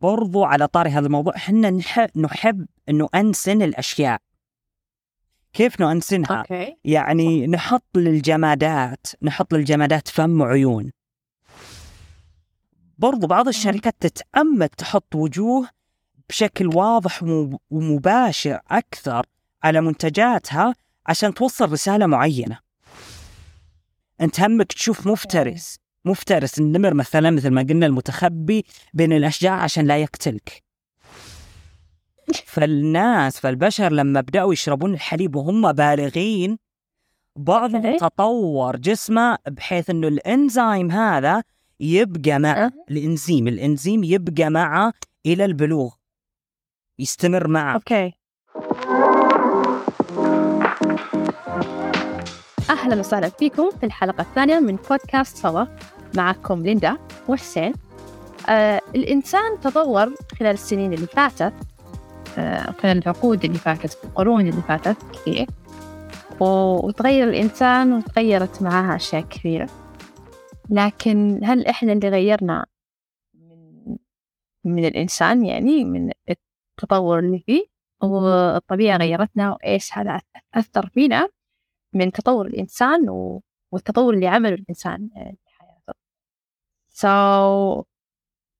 برضو على طاري هذا الموضوع. إحنا نحب نحب إنه انسن الأشياء. كيف نؤنسنها؟ أوكي. يعني نحط للجمادات نحط للجمادات فم وعيون. برضو بعض الشركات تتأمل تحط وجوه بشكل واضح وم- ومباشر أكثر على منتجاتها عشان توصل رسالة معينة. أنت همك تشوف مفترس. مفترس النمر مثلا مثل ما قلنا المتخبي بين الأشجار عشان لا يقتلك فالناس فالبشر لما بدأوا يشربون الحليب وهم بالغين بعضهم okay. تطور جسمه بحيث إنه الإنزيم هذا يبقى مع أه. الإنزيم الإنزيم يبقى معه إلى البلوغ يستمر معه okay أهلا وسهلا فيكم في الحلقة الثانية من بودكاست سوا معكم ليندا وحسين. آه الإنسان تطور خلال السنين اللي فاتت آه خلال العقود اللي فاتت القرون اللي فاتت كثير. وتغير الإنسان وتغيرت معها أشياء كثيره لكن هل إحنا اللي غيرنا من من الإنسان؟ يعني من التطور اللي فيه؟ والطبيعة غيرتنا وإيش هذا أثر فينا من تطور الإنسان. والتطور اللي عمله الإنسان. So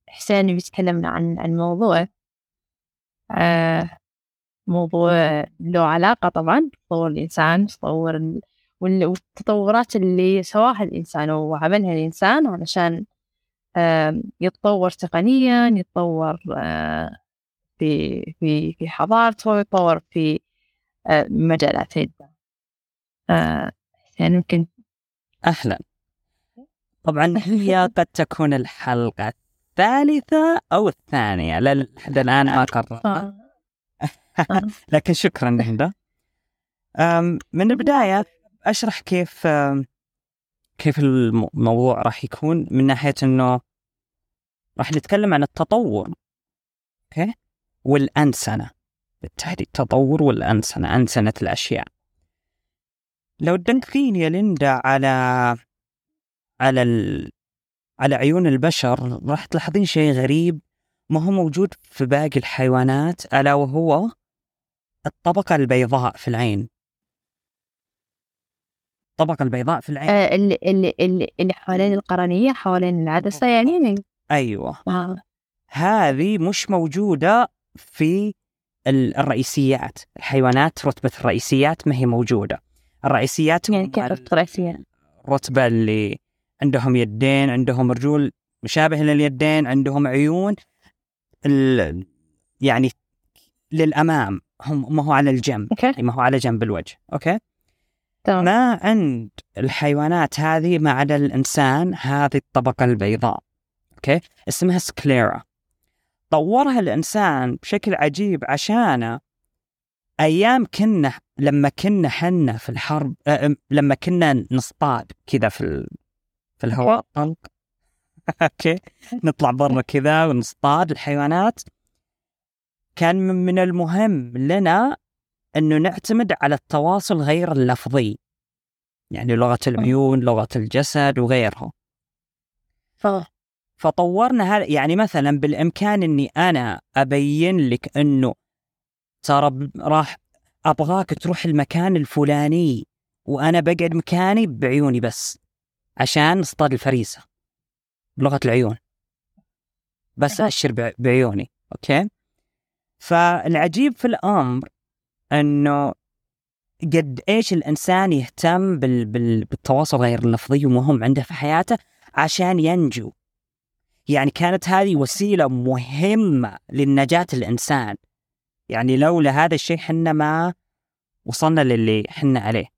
حسين بيتكلمنا عن عن موضوع آه موضوع له علاقة طبعا بتطور الإنسان تطور ال... وال- والتطورات اللي سواها الإنسان وعملها الإنسان علشان آم، يتطور تقنيا يتطور آه، في في في حضارته يتطور في آه، مجالات عدة. آه، يعني يمكن أهلا. طبعا هي قد تكون الحلقة الثالثة أو الثانية لا- لحد الآن ما قررت. آه، لكن شكرا لهندا. من البداية أشرح كيف كيف الموضوع راح يكون من ناحية أنه راح نتكلم عن التطور أوكي؟ والأنسنة بالتحديد التطور والأنسنة أنسنة الأشياء. لو تدققين يا ليندا على على ال... على عيون البشر راح تلاحظين شيء غريب. ما هو موجود في باقي الحيوانات ألا وهو الطبقة البيضاء في العين. الطبقة البيضاء في العين. آه، اللي اللي اللي حوالين القرنية حوالين العدسة يعني. أيوة. آه، هذه مش موجودة في ال- الرئيسيات. الحيوانات رتبة الرئيسيات ما هي موجودة. الرئيسيات يعني كيف الرئيسية الرتبة اللي عندهم يدين عندهم رجول مشابه لليدين عندهم عيون. ال... يعني للأمام هم ما هو على الجنب. okay. ما هو على جنب الوجه. okay؟ تمام. ما عند الحيوانات هذه ما عدا الإنسان هذه الطبقة البيضاء. okay؟ اسمها sclera. طورها الإنسان بشكل عجيب عشانه أيام كنا لما كنا حنا في الحرب لما كنا نصطاد كذا في. في الهواء الطلق okay. نطلع برا كذا ونصطاد الحيوانات. كان من المهم لنا إنه نعتمد على التواصل غير اللفظي. يعني لغة العيون لغة الجسد وغيرها. فطورنا هذا يعني مثلا بالإمكان إني أنا أبين لك إنه ترى راح أبغاك تروح المكان الفلاني وأنا بقعد مكاني بعيوني بس. عشان نصطاد الفريسة بلغة العيون. بس. اشر بع- بعيوني أوكي؟ فالعجيب في الأمر إنه قد إيش الإنسان يهتم بال... بال... بالتواصل غير اللفظي ومهم عنده في حياته عشان ينجو. يعني كانت هذه وسيلة مهمة للنجاة الإنسان. يعني لولا هذا الشيء حنا ما وصلنا للي حنا عليه.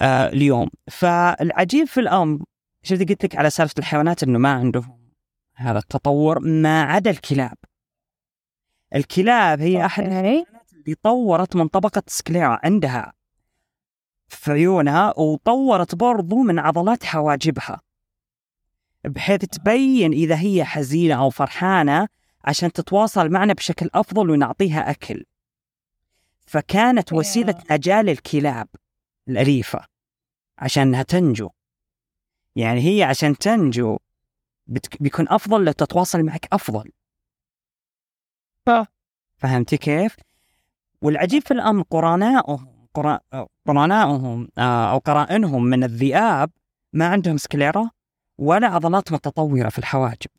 آه اليوم. فالعجيب في الأمر شفت قلت لك على سالفة الحيوانات إنه ما عندهم هذا التطور ما عدا الكلاب. الكلاب هي أحد اللي طورت من طبقة سكليرا عندها في عيونها وطورت برضو من عضلات حواجبها بحيث تبين إذا هي حزينة أو فرحانة عشان تتواصل معنا بشكل أفضل ونعطيها أكل. فكانت وسيلة نجاة للكلاب الأليفة عشان أنها تنجو يعني هي عشان تنجو بت... بيكون أفضل لو تتواصل معك أفضل. فهمتي كيف؟ والعجيب في الأمر قرناؤهم قرا- قرناؤهم آه، أو قرائنهم من الذئاب ما عندهم سكليرا ولا عضلات متطورة في الحواجب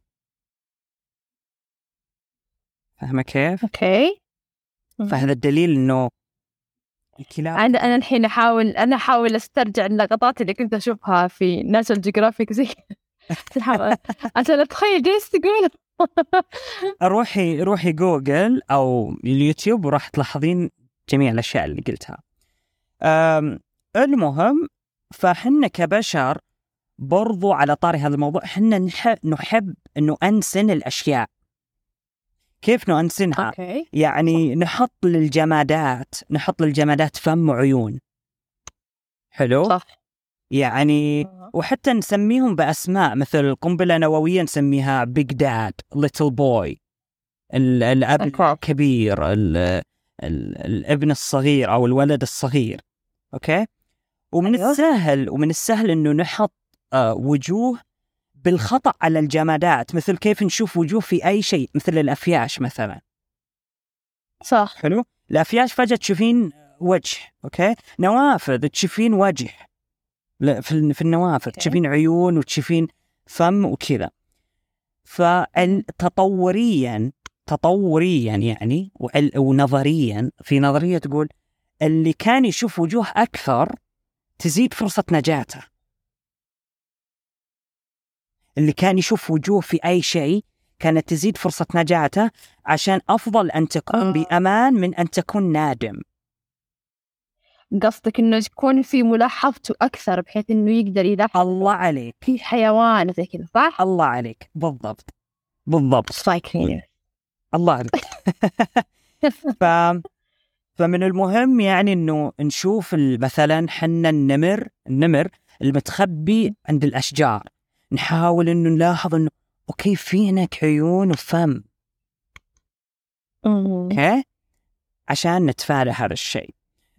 فاهمة كيف؟ أوكي فهذا الدليل إنه الكلاب أنا أنا الحين احاول أنا أحاول أسترجع اللقطات اللي كنت أشوفها في National Geographic زي عشان اتخيل جالس تقول روحي روحي جوجل أو اليوتيوب وراح تلاحظين جميع الأشياء اللي قلتها. المهم فحنا كبشر برضو على طاري هذا الموضوع حنا نح- نحب إنه انسن الأشياء. كيف نؤنسنها؟ okay يعني نحط للجمادات نحط للجمادات فم وعيون. حلو؟ صح يعني وحتى نسميهم بأسماء مثل القنبله النوويه نسميها Big Dad Little Boy okay. الكبير ال ال الابن الصغير أو الولد الصغير okay ومن أيوه. السهل ومن السهل إنه نحط آه وجوه بالخطأ على الجمادات مثل كيف نشوف وجوه في أي شيء مثل الأفياش مثلا. صح. حلو؟ الأفياش فجأة تشوفين وجه أوكي؟ نوافذ تشوفين وجه. في ال- في النوافذ. أوكي. تشوفين عيون وتشوفين فم وكذا. فتطوريا تطوريا يعني ونظريا في نظرية تقول اللي كان يشوف وجوه أكثر تزيد فرصة نجاته. اللي كان يشوف وجوه في أي شيء كانت تزيد فرصة نجاته عشان أفضل أن تكون آه. بأمان من أن تكون نادم. قصدك إنه يكون في ملاحظته أكثر بحيث إنه يقدر يلاحظ الله عليك. في حيوان زي كذا صح؟ الله عليك. بالضبط. بالضبط. سايكلين الله عليك. ف فمن المهم يعني إنه نشوف مثلا حنا النمر النمر المتخبي عند الأشجار. نحاول إنه نلاحظ إنه أوكي في هناك عيون وفم. أوكي؟ عشان نتفادى هذا الشيء.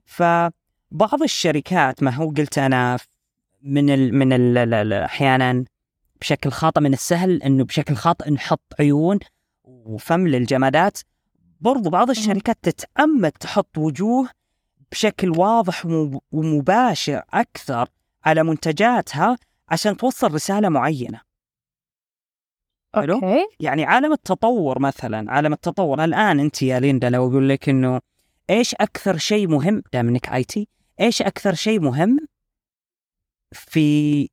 فبعض الشركات ما هو قلت أنا من ال من ال أحيانا بشكل خاطئ من السهل إنه بشكل خاطئ نحط عيون وفم للجمادات. برضو بعض الشركات تتأمل تحط وجوه بشكل واضح وم- ومباشر أكثر على منتجاتها عشان توصل رسالة معينة. حلو؟ أوكي. يعني عالم التطور مثلا عالم التطور. الآن أنت يا ليندا لو أقول لك أنه إيش أكثر شيء مهم دام إنك IT إيش أكثر شيء مهم في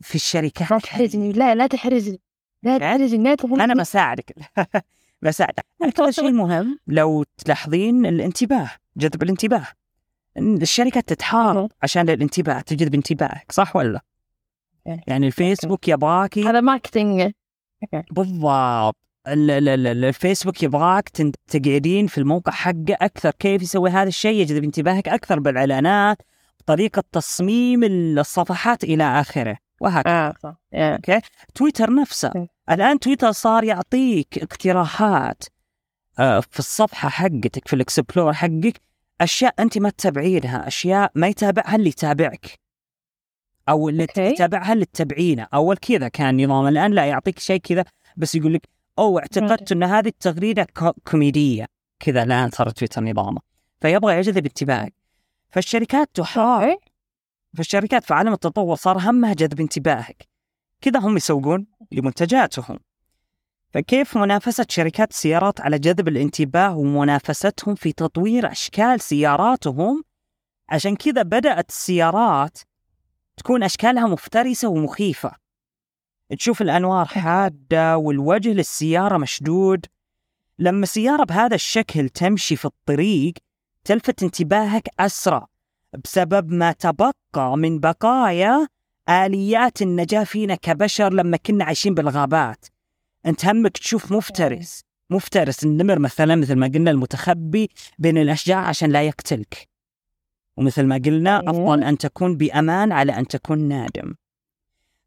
في الشركات؟ لا تحرجني. لا لا تحرجني. لا تحرجني لا تحرجني أنا بساعدك. بساعدك. أكثر شيء مهم لو تلاحظين الانتباه جذب الانتباه. إن الشركات تتحارب عشان الانتباه تجذب انتباهك صح ولا أوكي. يعني. الفيسبوك يبغاكي هذا marketing بالضبط. ال- ال- ال- الفيسبوك يبغاك تقعدين في الموقع حقه أكثر كيف يسوي هذا الشيء؟ يجذب انتباهك أكثر بالإعلانات طريقه تصميم الصفحات إلى آخره. وهكذا. آه صح. Yeah. تويتر نفسه. الآن تويتر صار يعطيك اقتراحات آه، في الصفحة حقتك في ال explore حقك أشياء أنت ما تتابعينها أشياء ما يتابعها اللي يتابعك. أو اللي أوكي. يتابعها اللي تتابعينه أول كذا كان نظام الآن لا يعطيك شيء كذا بس يقول لك أو اعتقدت إن هذه التغريدة كو- كوميدية. كذا الآن صار تويتر نظامه فيبغى يجذب انتباهك. فالشركات تحاول فالشركات في عالم التطور صار همها جذب انتباهك. كذا هم يسوقون لمنتجاتهم. فكيف منافسة شركات السيارات على جذب الانتباه ومنافستهم في تطوير أشكال سياراتهم؟ عشان كذا بدأت السيارات تكون أشكالها مفترسة ومخيفة. تشوف الأنوار حادة والوجه للسيارة مشدود. لما سيارة بهذا الشكل تمشي في الطريق تلفت انتباهك أسرع بسبب ما تبقى من بقايا آليات النجاة فينا كبشر لما كنا عايشين بالغابات. أنت همك تشوف مفترس مفترس النمر مثلا مثل ما قلنا المتخبي بين الأشجار عشان لا يقتلك. ومثل ما قلنا أيوة. أفضل أن تكون بأمان على أن تكون نادم.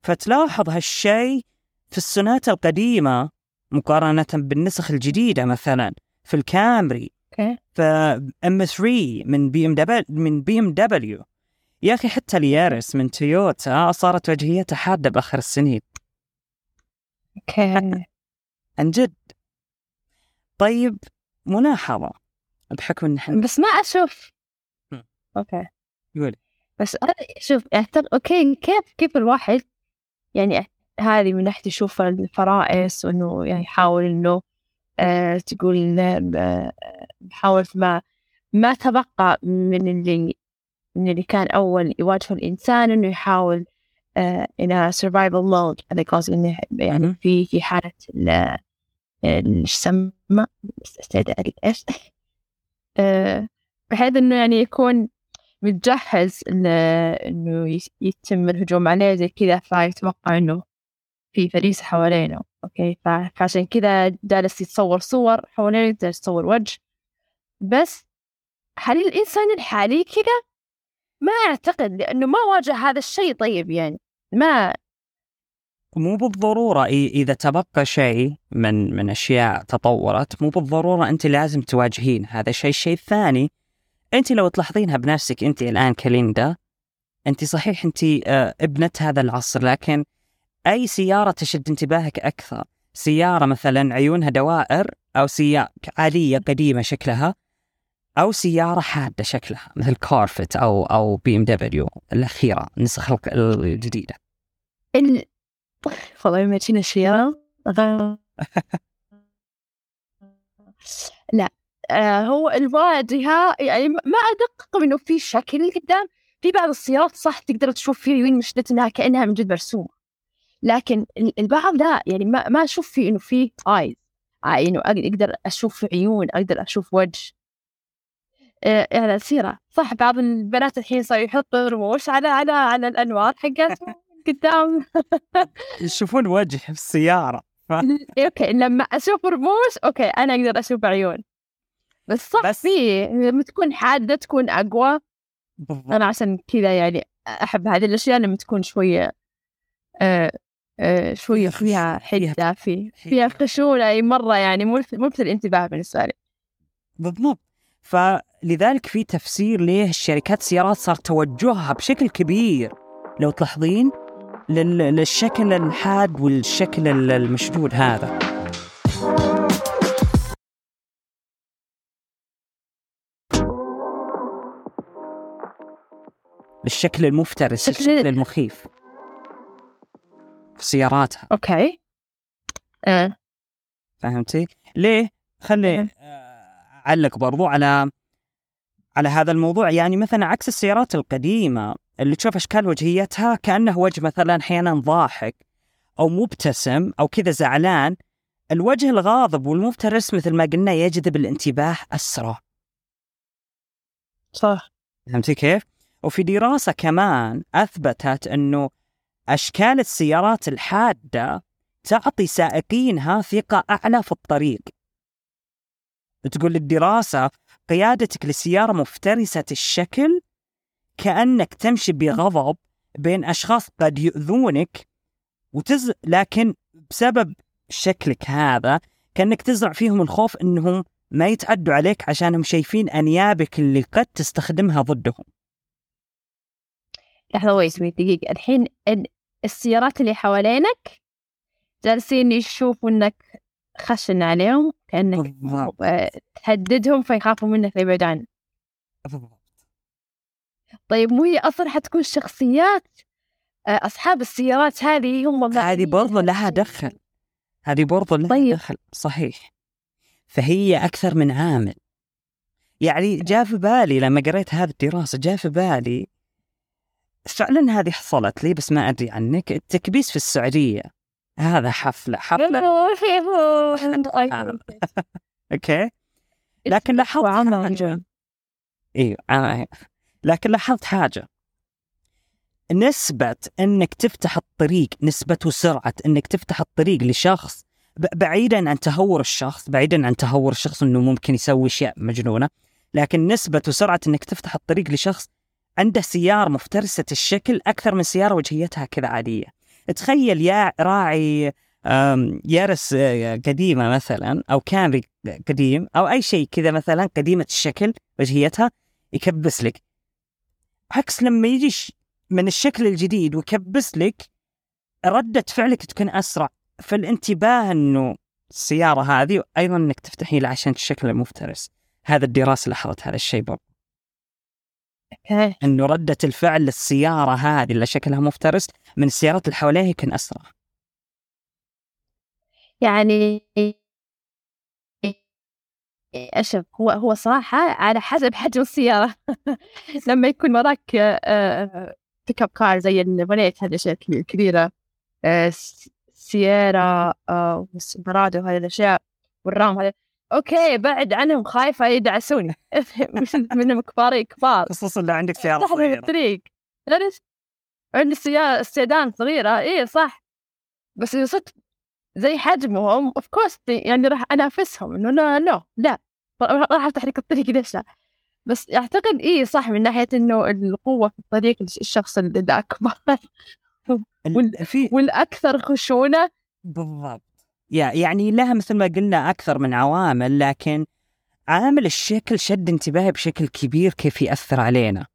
فتلاحظ هالشيء في السنوات القديمة مقارنة بالنسخ الجديدة مثلا في الكامري. ف M3 من بي إم دبل من بي إم دبليو. يا أخي حتى اليارس من تويوتا صارت وجهيتها حادة بآخر السنين. أوكي. عن جد. طيب ملاحظة. بحكم إن بس ما أشوف. أوكي قولي. بس أنا شوف اعتقد أوكي كيف كيف الواحد يعني هذه من ناحية يشوف الفرائس وإنه يعني يحاول إنه آه تقول آه بحاول ما ما تبقى من اللي من اللي كان أول يواجهه الإنسان إنه يحاول آه in a survival mode هذا قصدي إنه يعني. في في حالة ال- إيش يسمى استعداد إيش آه، بحيث إنه يعني يكون متجهز إن- إنه يس- يتم الهجوم عليه زي كذا فيتوقع إنه في فريسة حوالينه أوكي؟ ف- فعشان كذا جالس يتصور صور حوالينه جالس يتصور وجه. بس هل الإنسان الحالي كذا؟ ما أعتقد لأنه ما واجه هذا الشيء طيب يعني. ما مو بالضرورة إذا تبقى شيء من من أشياء تطورت مو بالضرورة أنت لازم تواجهين هذا الشيء. الشيء الثاني أنت لو تلاحظينها بنفسك أنت الآن كليندا أنت صحيح أنت آه، ابنة هذا العصر لكن أي سيارة تشد انتباهك أكثر؟ سيارة مثلا عيونها دوائر أو سيارة عادية قديمة شكلها أو سيارة حادة شكلها مثل كورفيت أو أو بي إم دبليو الأخيرة النسخ الجديدة. ال... والله ما تجينا السيارة غ- لا. هو الواجهة يعني ما أدقق إنه في شكل قدام. في بعض السيارات صح تقدر تشوف فيه عيون مشدت إنها كأنها من جد مرسومة. لكن ال- البعض لا يعني ما ما أشوف فيه إنه في آيز إنه أق- أقدر أشوف عيون أقدر أشوف وجه. آه على السيرة صح بعض البنات الحين صاروا يحطوا رموش على على على الأنوار حقتهم قدام. يشوفون وجه في السيارة أوكي لما أشوف رموش أوكي أنا أقدر أشوف عيون. بس صح بس- في لما تكون حادة تكون أقوى. بالضبط. أنا عشان كذا يعني أحب هذه الأشياء لما تكون شوية آه آه شوية فيها حدة في فيها خشونة أي مرة يعني ملفت الانتباه بالنسبة لي. بالضبط. فلذلك في تفسير ليه الشركات السيارات صار توجهها بشكل كبير لو تلاحظين لل- للشكل الحاد والشكل ال- المشدود هذا. للشكل المفترس شكل- الشكل المخيف في سياراتها أوكي آه. فهمتي؟ ليه؟ خلي. آه، أعلق برضو على على هذا الموضوع يعني مثلا عكس السيارات القديمة اللي تشوف أشكال وجهيتها كأنه وجه مثلا أحيانا ضاحك أو مبتسم أو كذا زعلان الوجه الغاضب والمفترس مثل ما قلنا يجذب الانتباه أسرع صح فهمتي كيف؟ وفي دراسة كمان أثبتت أنه أشكال السيارات الحادة تعطي سائقينها ثقة اعلى في الطريق. تقول الدراسة قيادتك لسيارة مفترسة الشكل كأنك تمشي بغضب بين أشخاص قد يؤذونك وتز لكن بسبب شكلك هذا كأنك تزرع فيهم الخوف أنهم ما يتعدوا عليك عشانهم شايفين أنيابك اللي قد تستخدمها ضدهم. لحظة ويت دقيقة. الحين ال- السيارات اللي حوالينك جالسين يشوفوا إنك خشن عليهم بالضبط. آه، تهددهم فيخافوا منك فيبعدوا عنك. طيب مو هي أصلا حتكون شخصيات آه، أصحاب السيارات هذه هم هذه برضو لها دخل. هذه برضو لها طيب. دخل صحيح. فهي أكثر من عامل. يعني جاء في بالي لما قريت هذه الدراسة جاء في بالي فعلا هذه حصلت لي بس ما أدري عنك. التكبيس في السعودية هذا حفلة حفلة. أوكي. لكن لاحظت حاجة. أيوه. لكن لاحظت حاجة. نسبة إنك تفتح الطريق نسبة وسرعة إنك تفتح الطريق لشخص بعيدا عن تهور الشخص بعيدا عن تهور الشخص إنه ممكن يسوي أشياء مجنونة لكن نسبة وسرعة إنك تفتح الطريق لشخص عنده سيارة مفترسة الشكل أكثر من سيارة وجهيتها كذا عادية. تخيل يا راعي يارس آه، قديمة مثلا أو كامري قديم أو أي شيء كذا مثلا قديمة الشكل وجهيتها يكبس لك. عكس لما يجي من الشكل الجديد ويكبس لك ردة فعلك تكون أسرع. فالانتباه أنه السيارة هذه أيضا أنك تفتحين عشان الشكل مفترس. هذا الدراسة لاحظت هذا الشيء برضه إنه ردة الفعل للسيارة هذه اللي شكلها مفترس من السيارات اللي حواليها يكون أسرع. يعني أشوف هو هو صراحة على حسب حجم السيارة لما يكون وراك pickup car زي الفانيت هذه الأشياء الكبيرة آه، سيارة آه، والسيارات وهذه الأشياء والرام هذا أوكي بعد عنهم خايفة يدعسوني. منهم كبار كبار. خصوصا لو عندك سيارة تحت صغيرة. الطريق. عندي السيارة السيدان صغيرة. إيه صح. بس إذا صرت زي حجمهم of course يعني راح أنافسهم. إنه لا لا لا. راح أفتح لك الطريق ليش لا؟ بس أعتقد إيه صح من ناحية إنه القوة في الطريق الشخص الأكبر. والأكثر خشونة. بالضبط. يا يعني لها مثل ما قلنا أكثر من عوامل لكن عامل الشكل شد انتباهي بشكل كبير كيف يأثر علينا.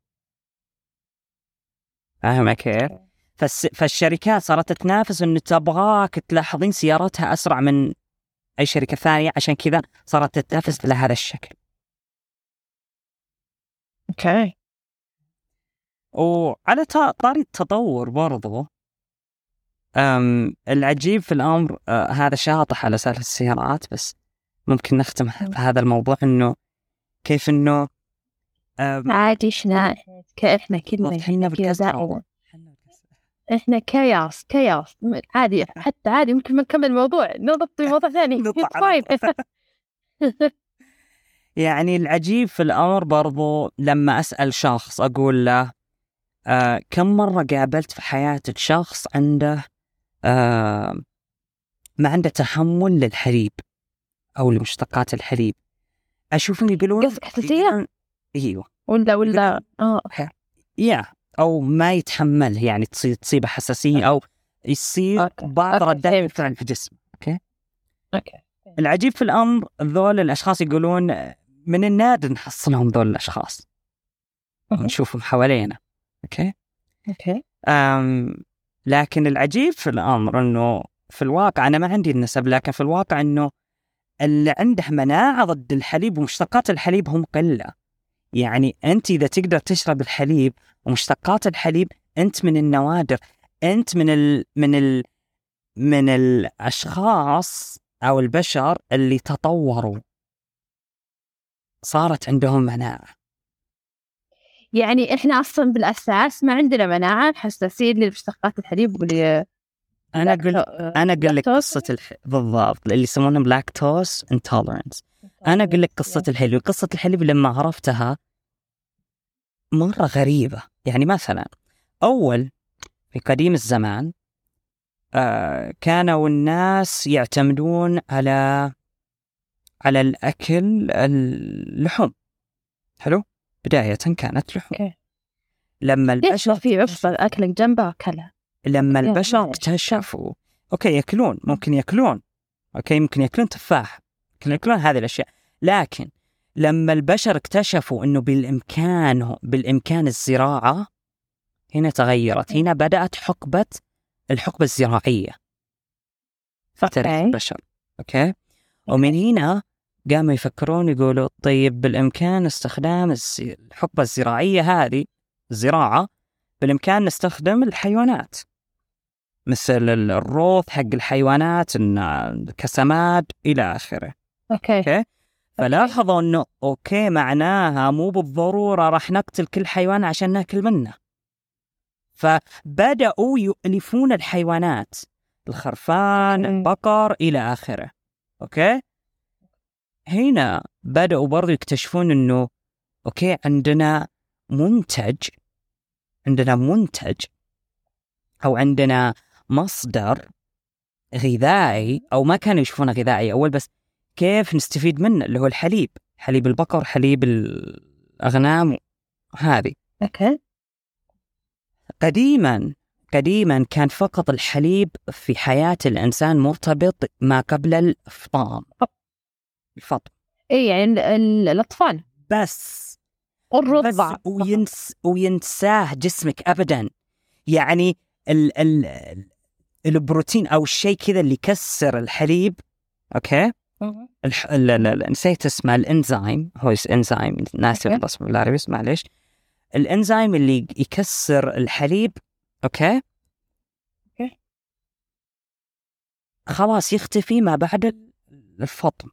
فاهمة كيف؟ فالس... فالشركات صارت تتنافس انه تبغاك تلاحظين سيارتها أسرع من أي شركة ثانية عشان كذا صارت تتنافس على هذا الشكل. أوكي وعلى طاري التطور برضو العجيب في الأمر آه هذا شاطح على سالفه السيارات بس ممكن نختم بهذا الموضوع إنه كيف إنه عادي إحنا إحنا كلنا إحنا. دائما إحنا كياس كياس. عادي حتى عادي ممكن ما نكمل الموضوع نضبط موضوع ثاني. fine. يعني العجيب في الأمر برضو لما أسأل شخص أقول له آه كم مرة قابلت في حياتك شخص عنده آه ما عنده تحمل للحليب أو لمشتقات الحليب. اشوفهم يقولون قصدك حساسية؟ إيوه. ولا ولا آه. يا أو ما يتحمل يعني تصير تصيبه حساسية أو يصير أوكي. بعض ردات. الفعل في جسمه أوكي؟ okay. العجيب في الأمر ذول الأشخاص يقولون من النادر نحصلهم ذول الأشخاص. نشوفهم حوالينا. okay؟ okay. أم لكن العجيب في الأمر إنه في الواقع أنا ما عندي النسب لكن في الواقع إنه اللي عنده مناعة ضد الحليب ومشتقات الحليب هم قلة. يعني أنت إذا تقدر تشرب الحليب ومشتقات الحليب أنت من النوادر أنت من ال من ال من الأشخاص أو البشر اللي تطوروا. صارت عندهم مناعة. يعني إحنا أصلا بالأساس ما عندنا مناعة حساسيه لمشتقات الحليب واللي أنا أقول أنا أقول لك قصة الح... بالضبط اللي يسمونهم لاكتوز انتولرنس أنا أقول لك قصة الحليب قصة الحليب لما عرفتها مرة غريبة. يعني مثلا أول في قديم الزمان آه كانوا الناس يعتمدون على على الأكل اللحوم. حلو؟ بداية كانت لحوم. أوكي. لما البشر في عصفه أكلك جنبها اكلها لما يا البشر. اكتشفوا أوكي يأكلون ممكن يأكلون أوكي ممكن يأكلون تفاح ممكن يأكلون هذه الأشياء. لكن لما البشر اكتشفوا إنه بالإمكان بالإمكان الزراعة هنا تغيرت. هنا بدأت حقبة الحقبة الزراعية في تاريخ okay. البشر okay؟ ومن هنا قاموا يفكرون يقولوا طيب بالإمكان استخدام الز- الحقبة الزراعية هذه الزراعة بالإمكان نستخدم الحيوانات. مثل ال- الروث حق الحيوانات كسماد إلى آخره. okay. okay؟ فلاحظوا إنه okay معناها مو بالضرورة راح نقتل كل حيوان عشان ناكل منه. فبدأوا يؤلفون الحيوانات الخرفان okay. البقر إلى آخره. okay؟ هنا بدأوا برضو يكتشفون إنه okay عندنا منتج عندنا منتج أو عندنا مصدر غذائي أو ما كانوا يشوفونه غذائي أول بس كيف نستفيد منه؟ اللي هو الحليب حليب البقر حليب الأغنام هذه. أوكي. قديما قديما كان فقط الحليب في حياة الإنسان مرتبط ما قبل الفطام الفطم اي يعني ال- ال- الأطفال. بس بس والرضع وينس وينساه جسمك ابدا. يعني ال ال البروتين أو الشيء كذا اللي يكسر الحليب okay؟ الح... لا لا لا نسيت اسمه. الإنزيم. هو إنزيم. ناسي okay. الاسم بالعربي بس معليش. الإنزيم اللي يكسر الحليب okay؟ okay. خلاص يختفي ما بعد الفطم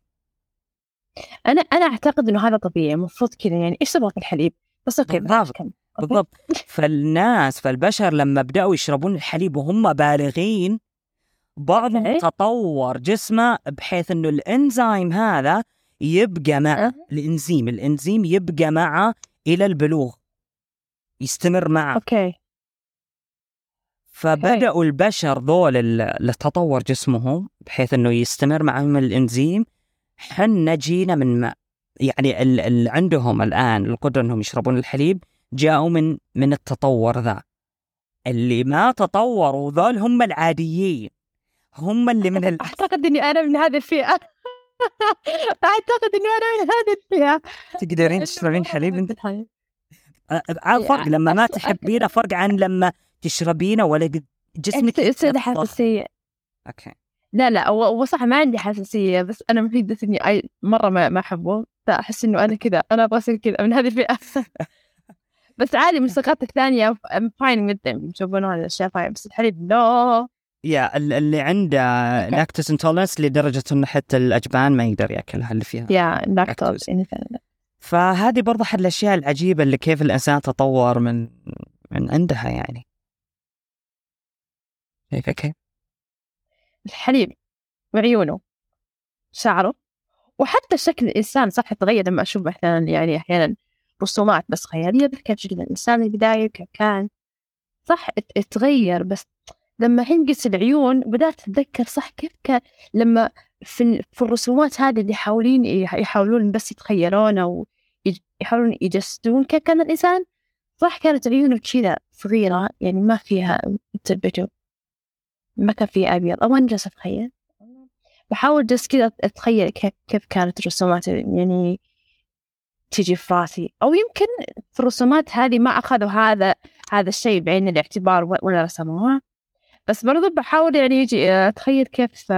أنا أنا أعتقد إنه هذا طبيعي المفروض كذا يعني إيش تبغى في الحليب بس okay بالضبط. بالضبط فالناس فالبشر لما بدأوا يشربون الحليب وهم بالغين بعضهم okay. تطور جسمه بحيث إنه الإنزيم هذا يبقى مع أه. الإنزيم الإنزيم يبقى معه إلى البلوغ يستمر معه okay فبدأوا البشر ذول ال- اللي تطور جسمهم بحيث إنه يستمر معهم الإنزيم حنا جينا من ما يعني ال- اللي عندهم الآن القدرة إنهم يشربون الحليب جاءوا من من التطور ذا. اللي ما تطوروا ذول هم العاديين. هم اللي من ال... أعتقد إني أنا من هذه الفئة. أعتقد إني أنا من هذه الفئة. تقدرين تشربين حليب أنت؟ الحليب. عاد فرق. لما ما تحبينه فرق عن لما تشربينه ولا جسمك تصير يتنفض. حساسيه أوكي. لا لا هو صح ما عندي حساسية بس أنا مفيدة إني أي مرة ما ما أحبه فأحس إنه أنا كذا أنا أبغى أصير كذا من هذه الفئة بس عادي من الثقافات الثانية ام فاين with them يشوفون هذه الاشياء فاين بس الحليب لا يا ال- اللي عنده. لاكتوز انتولرنس لدرجة إنه حتى الأجبان ما يقدر ياكلها اللي فيها يا لاكتوز لاكتوز. يعني فعلاً. فهذه برضه احد الأشياء العجيبة اللي كيف الإنسان تطور من من عندها يعني كيف كيف الحليب وعيونه شعره وحتى شكل الإنسان صح يتغير لما أشوف مثلا يعني أحيانا رسومات بس خيالية كيف شكل الإنسان البداية كيف كان. صح اتغير بس لما ينقص العيون بدأت أتذكر صح كيف كان لما في, ال- في الرسومات هذه اللي يحاولين يحاولون بس يتخيلون أو يحاولون يجسدون كيف كان الإنسان صح كانت عيونه كذا صغيرة يعني ما فيها تبتو ما كان فيه أبيض أو أنا جالسة أتخيل. بحاول جالس كذا أتخيل كيف كيف كانت الرسومات يعني تيجي في راسي. أو يمكن في الرسومات هذه ما أخذوا هذا هذا الشيء بعين الاعتبار ولا رسموها بس برضو بحاول يعني يجي أتخيل كيف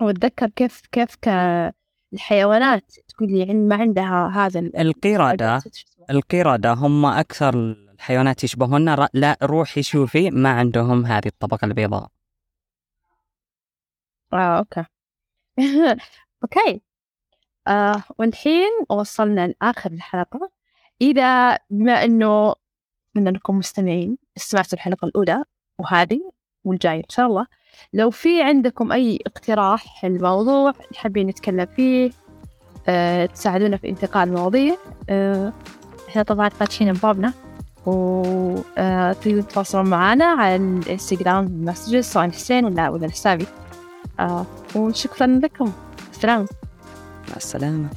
وأتذكر كيف كيف ك- الحيوانات تقول لي عن- ما عندها هذا ال- القردة القردة هم أكثر الحيوانات يشبهون ر- لا روحي شوفي ما عندهم هذه الطبقة البيضاء. آه okay. okay. آه والحين وصلنا لآخر الحلقة. إذا بما إنه من أنكم مستمعين سمعتوا الحلقة الأولى وهذه والجاية إن شاء الله لو في عندكم أي اقتراح الموضوع حابين نتكلم فيه آه تساعدونا في انتقال المواضيع آه إحنا طبعا فاتحين أبوابنا وتقدروا تتواصلون معنا على الانستغرام مسجز سواء حسين ولا ولا حسابي آه وشكرا لكم. السلام. مع السلامة.